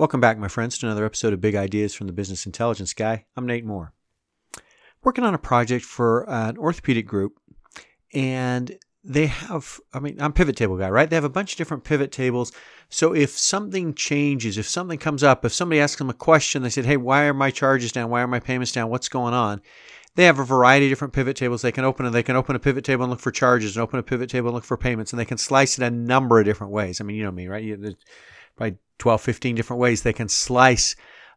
Welcome back, my friends, to another episode of Big Ideas from the Business Intelligence Guy. I'm Nate Moore. Working on a project for an orthopedic group, and they have, I mean, I'm pivot table guy, right? They have a bunch of different pivot tables. So if something changes, if something comes up, if somebody asks them a question, they said, hey, why are my charges down? Why are my payments down? What's going on? They have a variety of different pivot tables they can open, and they can open a pivot table and look for charges, and open a pivot table and look for payments, and they can slice it a number of different ways. I mean, you know me, right? You, by 12, 15 different ways they can slice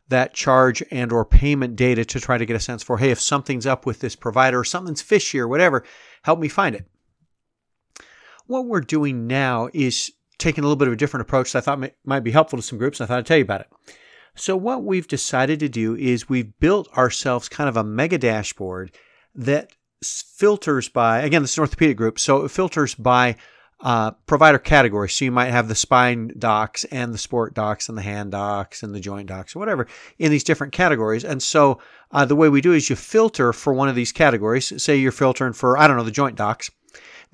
that charge and or payment data to try to get a sense for, hey, if something's up with this provider or something's fishy or whatever, help me find it. What we're doing now is taking a little bit of a different approach that I thought may, might be helpful to some groups. and I thought I'd tell you about it. So what we've decided to do is we've built ourselves kind of a mega dashboard that filters by, again, this is an orthopedic group, so it filters by uh, provider categories. So you might have the spine docs and the sport docs and the hand docs and the joint docs or whatever in these different categories. And so uh, the way we do is you filter for one of these categories. Say you're filtering for, I don't know, the joint docs.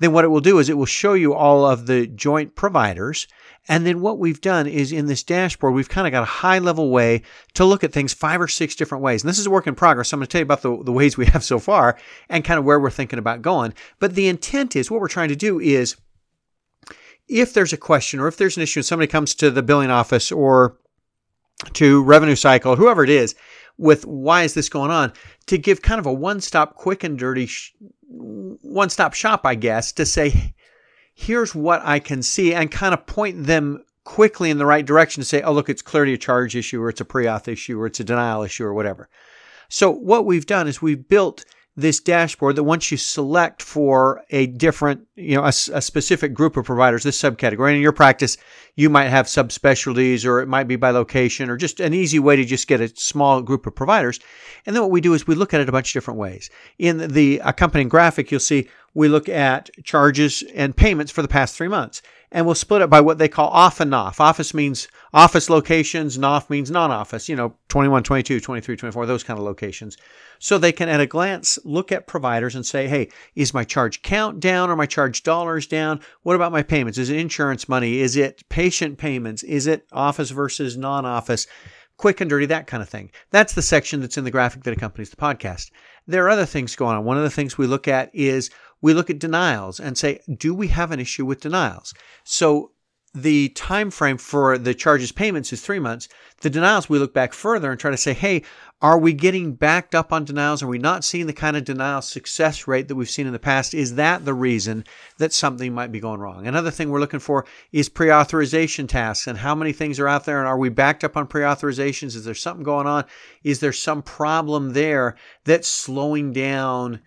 Then what it will do is it will show you all of the joint providers. And then what we've done is in this dashboard, we've kind of got a high level way to look at things five or six different ways. And this is a work in progress. So I'm going to tell you about the, the ways we have so far and kind of where we're thinking about going. But the intent is what we're trying to do is if there's a question or if there's an issue and somebody comes to the billing office or to revenue cycle, whoever it is, with why is this going on, to give kind of a one stop, quick and dirty, sh- one stop shop, I guess, to say, here's what I can see and kind of point them quickly in the right direction to say, oh, look, it's clearly a charge issue or it's a pre auth issue or it's a denial issue or whatever. So, what we've done is we've built this dashboard that once you select for a different, you know, a, a, specific group of providers, this subcategory, and in your practice, you might have subspecialties or it might be by location or just an easy way to just get a small group of providers. And then what we do is we look at it a bunch of different ways. In the accompanying graphic, you'll see we look at charges and payments for the past three months and we'll split it by what they call off and off. Office means office locations, NOF means non office, you know, 21, 22, 23, 24, those kind of locations. So they can, at a glance, look at providers and say, hey, is my charge count down or my charge dollars down? What about my payments? Is it insurance money? Is it patient payments? Is it office versus non office? Quick and dirty, that kind of thing. That's the section that's in the graphic that accompanies the podcast. There are other things going on. One of the things we look at is we look at denials and say, do we have an issue with denials? So the time frame for the charges payments is three months. The denials, we look back further and try to say, hey, are we getting backed up on denials? Are we not seeing the kind of denial success rate that we've seen in the past? Is that the reason that something might be going wrong? Another thing we're looking for is pre authorization tasks and how many things are out there and are we backed up on pre authorizations? Is there something going on? Is there some problem there that's slowing down?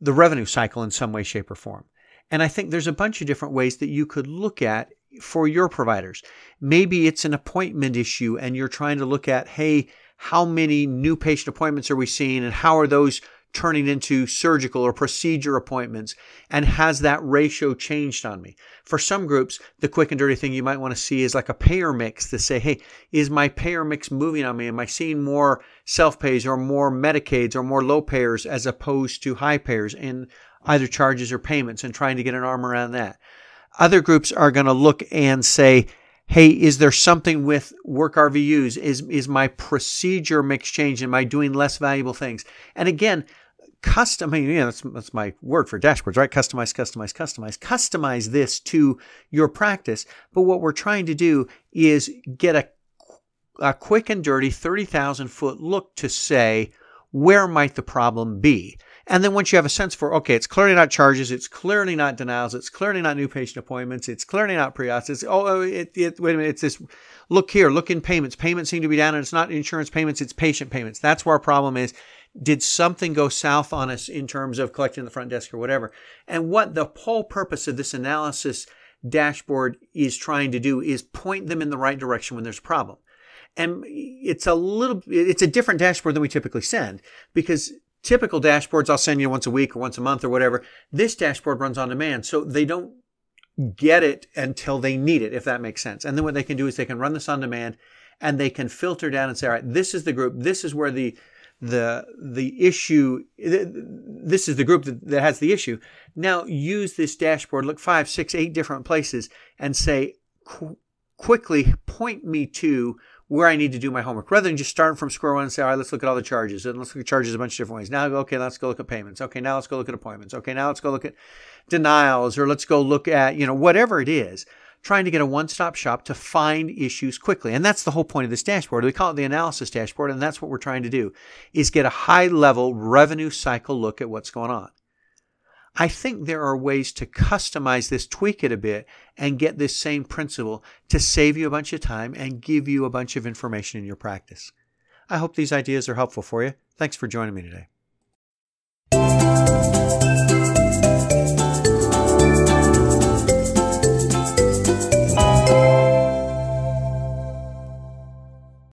The revenue cycle in some way, shape, or form. And I think there's a bunch of different ways that you could look at for your providers. Maybe it's an appointment issue and you're trying to look at, hey, how many new patient appointments are we seeing and how are those turning into surgical or procedure appointments? And has that ratio changed on me? For some groups, the quick and dirty thing you might want to see is like a payer mix to say, hey, is my payer mix moving on me? Am I seeing more self pays or more Medicaids or more low payers as opposed to high payers in either charges or payments and trying to get an arm around that? Other groups are going to look and say, hey, is there something with work RVUs? Is, is my procedure mix changed? Am I doing less valuable things? And again, custom, I mean, yeah, that's, that's my word for dashboards, right? Customize, customize, customize, customize this to your practice. But what we're trying to do is get a, a quick and dirty 30,000 foot look to say, where might the problem be? And then once you have a sense for, okay, it's clearly not charges, it's clearly not denials, it's clearly not new patient appointments, it's clearly not pre-auths, it's, oh, oh it, it, wait a minute, it's this, look here, look in payments. Payments seem to be down and it's not insurance payments, it's patient payments. That's where our problem is. Did something go south on us in terms of collecting the front desk or whatever? And what the whole purpose of this analysis dashboard is trying to do is point them in the right direction when there's a problem. And it's a little, it's a different dashboard than we typically send because typical dashboards I'll send you once a week or once a month or whatever. This dashboard runs on demand. So they don't get it until they need it, if that makes sense. And then what they can do is they can run this on demand and they can filter down and say, all right, this is the group. This is where the, the, the issue, this is the group that, that has the issue. Now use this dashboard, look five, six, eight different places and say, qu- quickly point me to where I need to do my homework rather than just starting from square one and say, all right, let's look at all the charges and let's look at charges a bunch of different ways. Now, okay, let's go look at payments. Okay, now let's go look at appointments. Okay, now let's go look at denials or let's go look at, you know, whatever it is, trying to get a one stop shop to find issues quickly. And that's the whole point of this dashboard. We call it the analysis dashboard. And that's what we're trying to do is get a high level revenue cycle look at what's going on. I think there are ways to customize this, tweak it a bit, and get this same principle to save you a bunch of time and give you a bunch of information in your practice. I hope these ideas are helpful for you. Thanks for joining me today.